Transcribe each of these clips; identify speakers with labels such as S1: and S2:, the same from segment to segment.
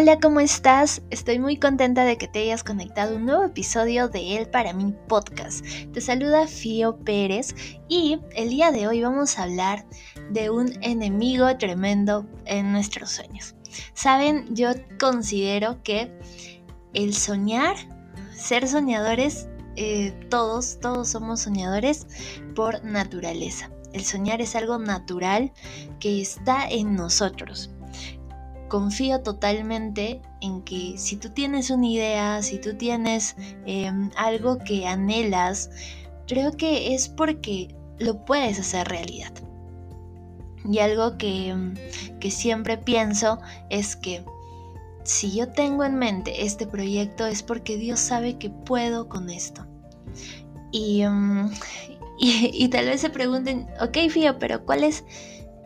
S1: Hola, ¿cómo estás? Estoy muy contenta de que te hayas conectado a un nuevo episodio de Él para mí podcast. Te saluda Fío Pérez y el día de hoy vamos a hablar de un enemigo tremendo en nuestros sueños. Saben, yo considero que el soñar, ser soñadores, eh, todos, todos somos soñadores por naturaleza. El soñar es algo natural que está en nosotros confío totalmente en que si tú tienes una idea, si tú tienes em, algo que anhelas, creo que es porque lo puedes hacer realidad. Y algo que, em, que siempre pienso es que si yo tengo en mente este proyecto es porque Dios sabe que puedo con esto. Y, em, y, y tal vez se pregunten, ok, Fío, pero ¿cuál es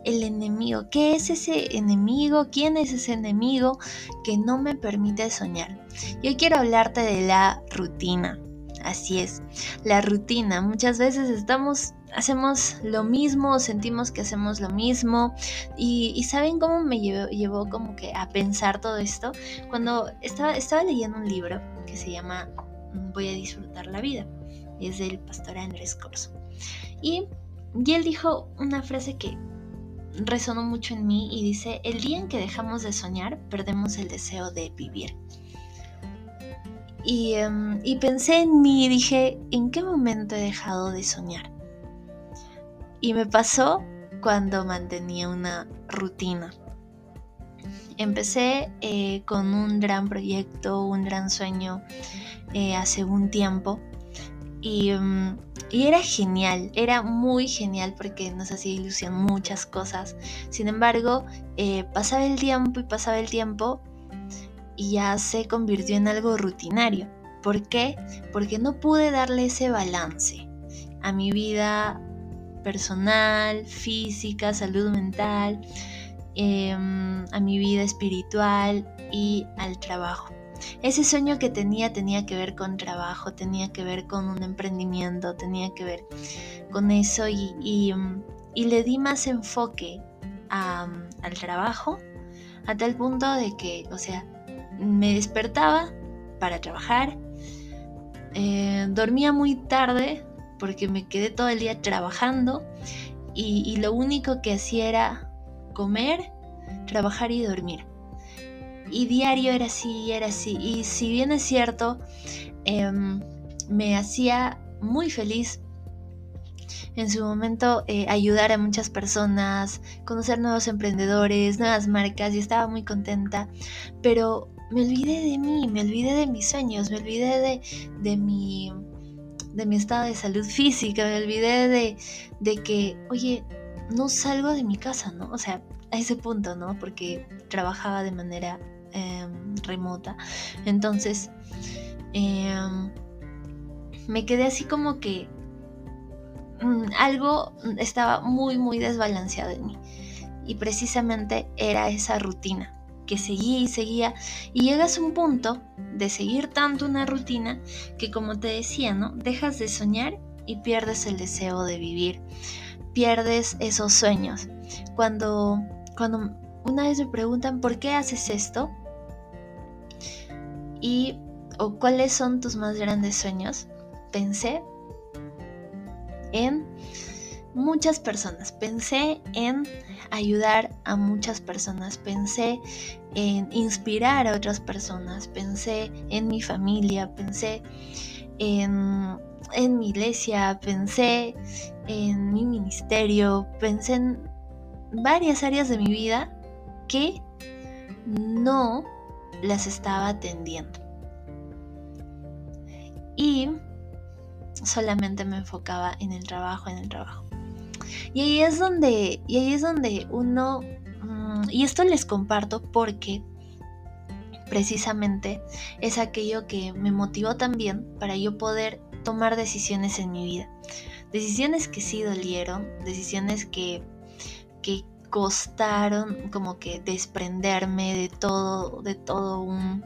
S1: el enemigo. ¿Qué es ese enemigo? ¿Quién es ese enemigo que no me permite soñar? Yo quiero hablarte de la rutina. Así es, la rutina. Muchas veces estamos, hacemos lo mismo, sentimos que hacemos lo mismo. Y, ¿saben cómo me llevó, como que a pensar todo esto? Cuando estaba, estaba leyendo un libro que se llama Voy a disfrutar la vida. Es del pastor Andrés Corso. Y, y él dijo una frase que resonó mucho en mí y dice, el día en que dejamos de soñar, perdemos el deseo de vivir. Y, em, y pensé en mí y dije, ¿en qué momento he dejado de soñar? Y me pasó cuando mantenía una rutina. Empecé eh, con un gran proyecto, un gran sueño eh, hace un tiempo y em, y era genial, era muy genial porque nos hacía ilusión muchas cosas. Sin embargo, eh, pasaba el tiempo y pasaba el tiempo y ya se convirtió en algo rutinario. ¿Por qué? Porque no pude darle ese balance a mi vida personal, física, salud mental, em, a mi vida espiritual y al trabajo. Ese sueño que tenía tenía que ver con trabajo, tenía que ver con un emprendimiento, tenía que ver con eso y, le di más enfoque al trabajo a tal punto de que, o sea, me despertaba para trabajar, eh, dormía muy tarde porque me quedé todo el día trabajando y lo único que hacía era comer, trabajar y dormir y diario era así, era así. Y si bien es cierto, em, me hacía muy feliz en su momento eh, ayudar a muchas personas, conocer nuevos emprendedores, nuevas marcas y estaba muy contenta, pero me olvidé de mí, me olvidé de mis sueños, me olvidé de, de mi de mi estado de salud física, me olvidé de, de que, oye, no salgo de mi casa, ¿no? O sea, a ese punto, ¿no? Porque trabajaba de manera Em, remota. Entonces, em, me quedé así como que mm, algo estaba muy, muy desbalanceado en mí. Y precisamente era esa rutina que seguía y seguía. Y llegas a un punto de seguir tanto una rutina que como te decía, ¿no? Dejas de soñar y pierdes el deseo de vivir. Pierdes esos sueños. Cuando, cuando una vez me preguntan por qué haces esto, y o cuáles son tus más grandes sueños, pensé en muchas personas, pensé en ayudar a muchas personas, pensé en inspirar a otras personas, pensé en mi familia, pensé en, en mi iglesia, pensé en mi ministerio, pensé en varias áreas de mi vida que no las estaba atendiendo. Y solamente me enfocaba en el trabajo, en el trabajo. Y ahí es donde, y ahí es donde uno, mm, y esto les comparto porque precisamente es aquello que me motivó también para yo poder tomar decisiones en mi vida. Decisiones que sí dolieron, decisiones que, que costaron como que desprenderme de todo, de todo un,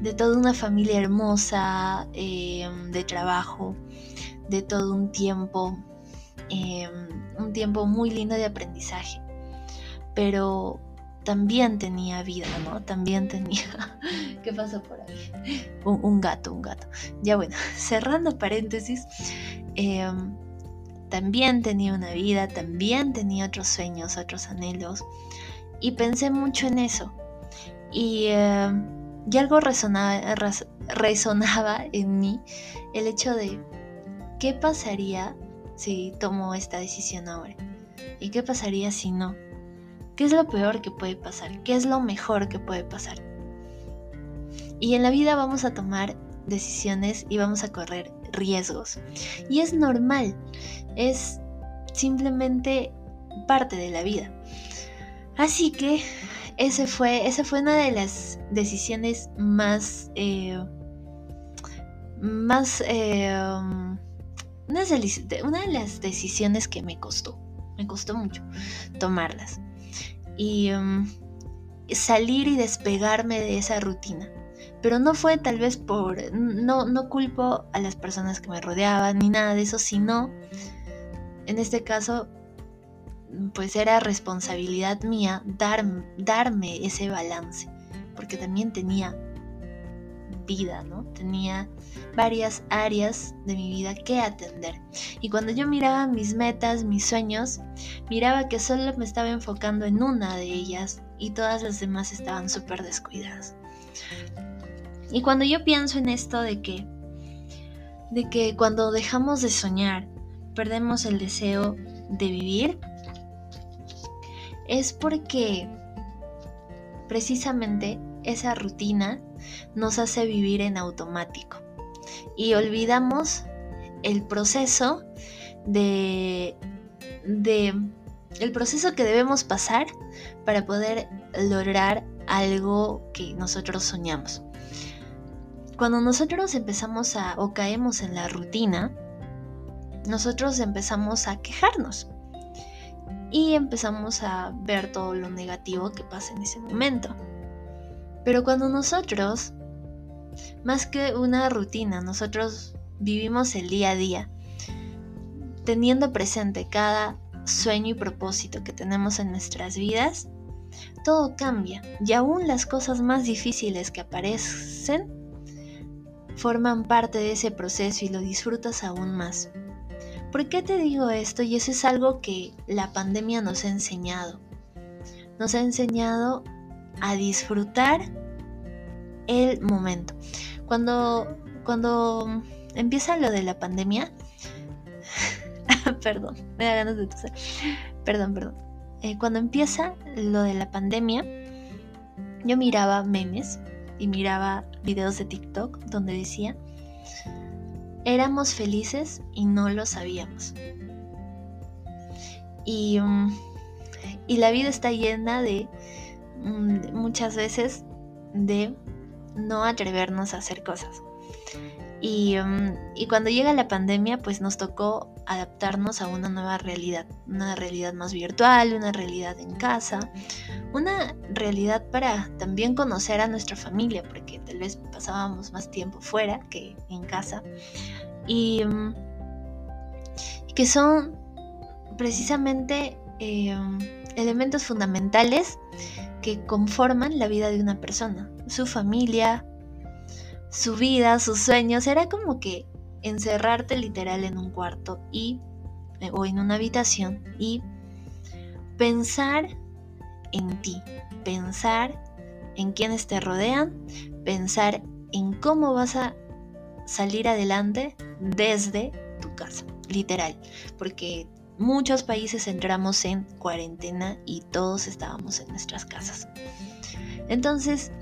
S1: de toda una familia hermosa, em, de trabajo, de todo un tiempo, em, un tiempo muy lindo de aprendizaje. Pero también tenía vida, ¿no? También tenía... ¿Qué pasó por ahí? Un, gato, un gato. Ya bueno, cerrando paréntesis, em, también tenía una vida, también tenía otros sueños, otros anhelos. Y pensé mucho en eso. Y, em, y algo resonaba, resonaba en mí el hecho de qué pasaría si tomo esta decisión ahora. ¿Y qué pasaría si no? ¿Qué es lo peor que puede pasar? ¿Qué es lo mejor que puede pasar? Y en la vida vamos a tomar decisiones y vamos a correr riesgos. Y es normal, es simplemente parte de la vida. Así que fue, esa fue una de las decisiones más... Eh, más... Eh, una de las decisiones que me costó. Me costó mucho tomarlas y em, salir y despegarme de esa rutina. Pero no fue tal vez por, no, no culpo a las personas que me rodeaban ni nada de eso, sino, en este caso, pues era responsabilidad mía dar, darme ese balance, porque también tenía vida, ¿no? Tenía varias áreas de mi vida que atender. Y cuando yo miraba mis metas, mis sueños, miraba que solo me estaba enfocando en una de ellas y todas las demás estaban súper descuidadas. Y cuando yo pienso en esto de que de que cuando dejamos de soñar, perdemos el deseo de vivir, es porque precisamente esa rutina nos hace vivir en automático y olvidamos el proceso de, de el proceso que debemos pasar para poder lograr algo que nosotros soñamos. Cuando nosotros empezamos a o caemos en la rutina, nosotros empezamos a quejarnos y empezamos a ver todo lo negativo que pasa en ese momento. Pero cuando nosotros, más que una rutina, nosotros vivimos el día a día, teniendo presente cada sueño y propósito que tenemos en nuestras vidas, todo cambia y aún las cosas más difíciles que aparecen forman parte de ese proceso y lo disfrutas aún más. ¿Por qué te digo esto? Y eso es algo que la pandemia nos ha enseñado. Nos ha enseñado a disfrutar el momento. Cuando, cuando empieza lo de la pandemia, perdón, me da ganas de toser. Perdón, perdón. Eh, cuando empieza lo de la pandemia, yo miraba memes y miraba videos de TikTok donde decía, éramos felices y no lo sabíamos. Y, mm, y la vida está llena de Mm, muchas veces de no atrevernos a hacer cosas. Y, mm, y, cuando llega la pandemia, pues nos tocó adaptarnos a una nueva realidad, una realidad más virtual, una realidad en casa, una realidad para también conocer a nuestra familia, porque tal vez pasábamos más tiempo fuera que en casa. Y, mm, que son precisamente eh, elementos fundamentales que conforman la vida de una persona, su familia, su vida, sus sueños. Era como que encerrarte literal en un cuarto y eh, o en una habitación y pensar en ti, pensar en quienes te rodean, pensar en cómo vas a salir adelante desde tu casa, literal, porque muchos países entramos en cuarentena y todos estábamos en nuestras casas. Entonces,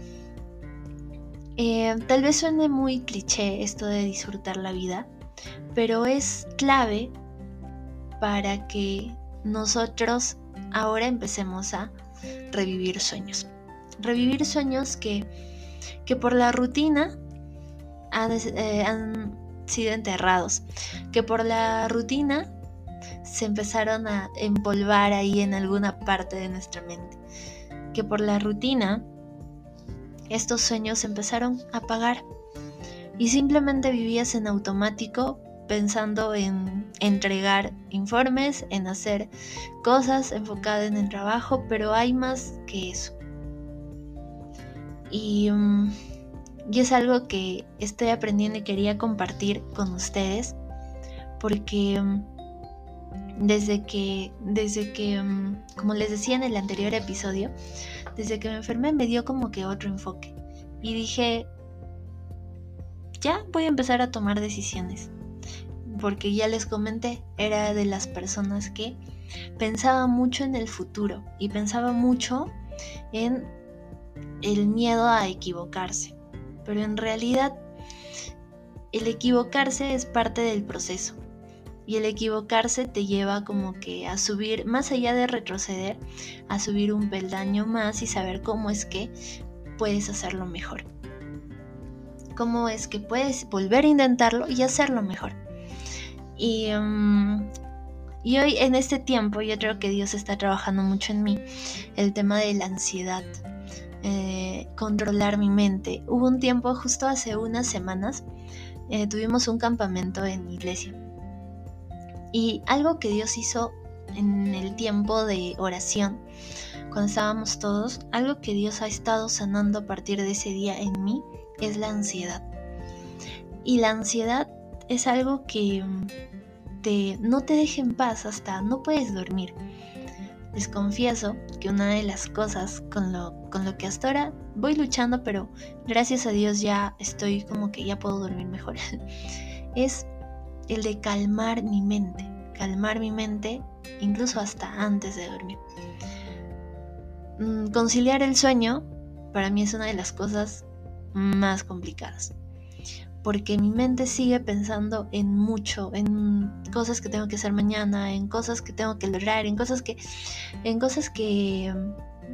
S1: eh, tal vez suene muy cliché esto de disfrutar la vida, pero es clave para que nosotros ahora empecemos a revivir sueños. Revivir sueños que, que por la rutina han, eh, han sido enterrados, que por la rutina se empezaron a empolvar ahí en alguna parte de nuestra mente. Que por la rutina, estos sueños empezaron a apagar y simplemente vivías en automático pensando en entregar informes, en hacer cosas enfocadas en el trabajo, pero hay más que eso. Y, mm, y es algo que estoy aprendiendo y quería compartir con ustedes, porque mm, desde que, desde que, mm, como les decía en el anterior episodio, desde que me enfermé me dio como que otro enfoque. Y dije, ya voy a empezar a tomar decisiones. Porque ya les comenté, era de las personas que pensaba mucho en el futuro y pensaba mucho en el miedo a equivocarse. Pero en realidad el equivocarse es parte del proceso. Y el equivocarse te lleva como que a subir, más allá de retroceder, a subir un peldaño más y saber cómo es que puedes hacerlo mejor cómo es que puedes volver a intentarlo y hacerlo mejor. Y, mm, y hoy en este tiempo yo creo que Dios está trabajando mucho en mí el tema de la ansiedad, eh, controlar mi mente. Hubo un tiempo, justo hace unas semanas, eh, tuvimos un campamento en iglesia. Y algo que Dios hizo en el tiempo de oración, cuando estábamos todos, algo que Dios ha estado sanando a partir de ese día en mí, es la ansiedad. Y la ansiedad es algo que mm, te, no te deja en paz hasta no puedes dormir. Les confieso que una de las cosas con lo, con lo que hasta ahora voy luchando, pero gracias a Dios ya estoy como que ya puedo dormir mejor, es el de calmar mi mente, calmar mi mente incluso hasta antes de dormir. Mm, conciliar el sueño para mí es una de las cosas más complicadas. Porque mi mente sigue pensando en mucho, en cosas que tengo que hacer mañana, en cosas que tengo que lograr, en cosas que, en cosas que,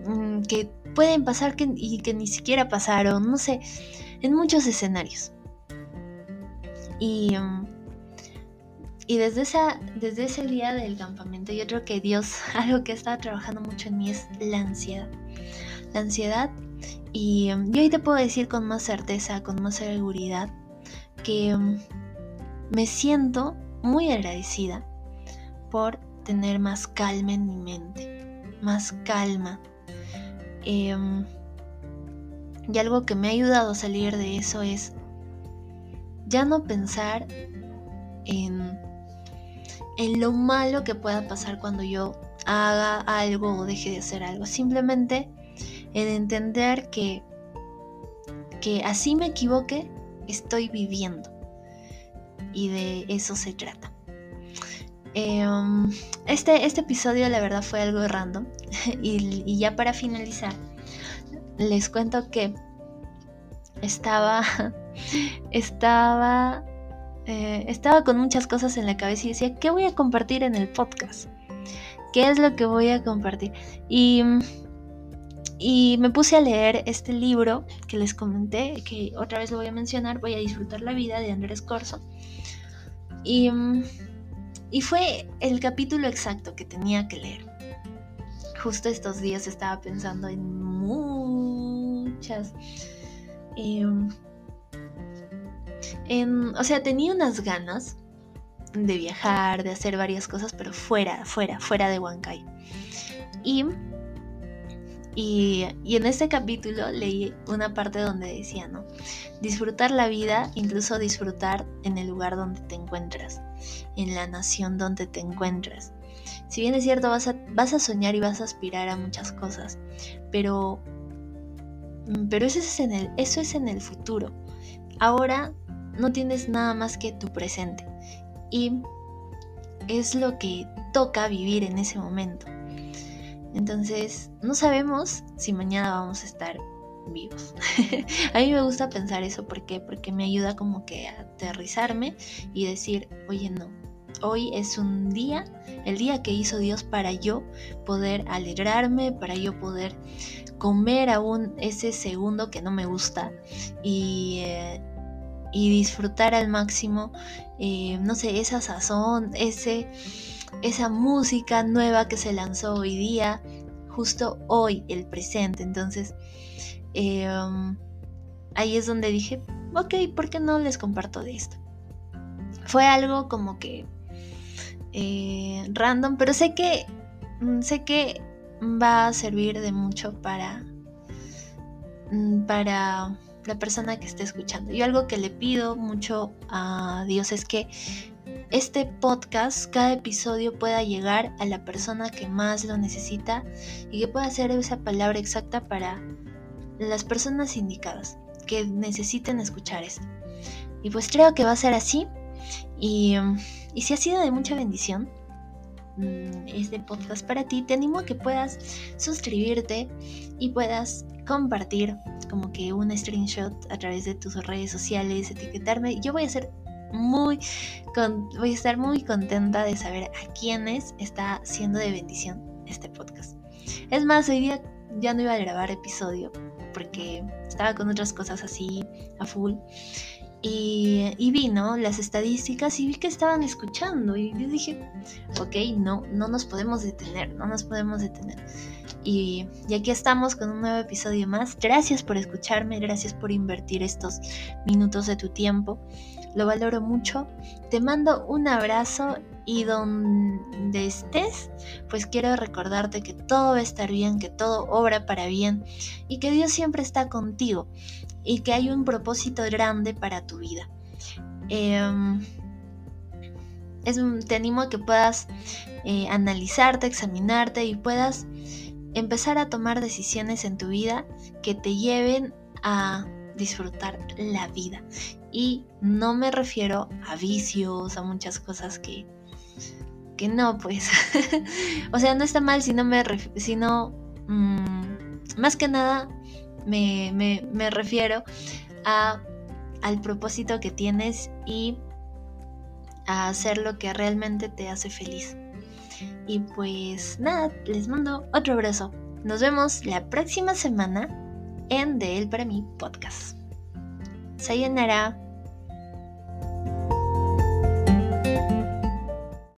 S1: mm, que pueden pasar y que ni siquiera pasaron, no sé, en muchos escenarios. Y, mm, y desde, esa, desde ese día del campamento yo creo que Dios, algo que está trabajando mucho en mí es la ansiedad. La ansiedad y um, yo hoy te puedo decir con más certeza, con más seguridad, que um, me siento muy agradecida por tener más calma en mi mente, más calma. Em, y algo que me ha ayudado a salir de eso es ya no pensar en, en lo malo que pueda pasar cuando yo haga algo o deje de hacer algo. Simplemente en entender que, que así me equivoque, estoy viviendo. Y de eso se trata. Em, este, este episodio la verdad fue algo random. y, ya para finalizar, les cuento que estaba, estaba, eh, estaba con muchas cosas en la cabeza y decía, ¿qué voy a compartir en el podcast? ¿Qué es lo que voy a compartir? Y y me puse a leer este libro que les comenté, que otra vez lo voy a mencionar, Voy a disfrutar la vida de Andrés Corso. Y, y fue el capítulo exacto que tenía que leer. Justo estos días estaba pensando en muchas... Em, o sea, tenía unas ganas de viajar, de hacer varias cosas, pero fuera, fuera, fuera de Huancayo. Y y, en este capítulo leí una parte donde decía, ¿no? Disfrutar la vida, incluso disfrutar en el lugar donde te encuentras, en la nación donde te encuentras. Si bien es cierto, vas a, vas a soñar y vas a aspirar a muchas cosas, pero, pero eso, es en el, eso es en el futuro. Ahora no tienes nada más que tu presente y es lo que toca vivir en ese momento. Entonces, no sabemos si mañana vamos a estar vivos. a mí me gusta pensar eso, ¿por qué? Porque me ayuda como que a aterrizarme y decir, oye, no, hoy es un día, el día que hizo Dios para yo poder alegrarme, para yo poder comer aún ese segundo que no me gusta y, eh, y disfrutar al máximo, eh, no sé, esa sazón, ese esa música nueva que se lanzó hoy día, justo hoy, el presente. Entonces, em, ahí es donde dije, ok, ¿por qué no les comparto de esto? fue algo como que eh, random, pero sé que mm, sé que va a servir de mucho para mm, para la persona que esté escuchando. Y algo que le pido mucho a Dios es que este podcast, cada episodio pueda llegar a la persona que más lo necesita y que pueda ser esa palabra exacta para las personas indicadas que necesiten escuchar esto. Y pues creo que va a ser así. Y, y si ha sido de mucha bendición este podcast para ti, te animo a que puedas suscribirte y puedas compartir como que un screenshot a través de tus redes sociales, etiquetarme. Yo voy a ser muy voy a estar muy contenta de saber a quiénes está siendo de bendición este podcast. Es más, hoy día ya no iba a grabar episodio porque estaba con otras cosas así a full. Y, vi, ¿no? Las estadísticas y vi que estaban escuchando. Y yo dije, ok, no, no nos podemos detener, no nos podemos detener. Y, y, aquí estamos con un nuevo episodio más. Gracias por escucharme, gracias por invertir estos minutos de tu tiempo lo valoro mucho. Te mando un abrazo y donde estés, pues quiero recordarte que todo va a estar bien, que todo obra para bien y que Dios siempre está contigo y que hay un propósito grande para tu vida. Em, te animo a que puedas eh, analizarte, examinarte y puedas empezar a tomar decisiones en tu vida que te lleven a disfrutar la vida. Y no me refiero a vicios, a muchas cosas que, que no, pues. o sea, no está mal si no me mm, más que nada me, me, refiero a, al propósito que tienes y a hacer lo que realmente te hace feliz. Y pues nada, les mando otro abrazo. Nos vemos la próxima semana en De Él para mí podcast. Sayonara.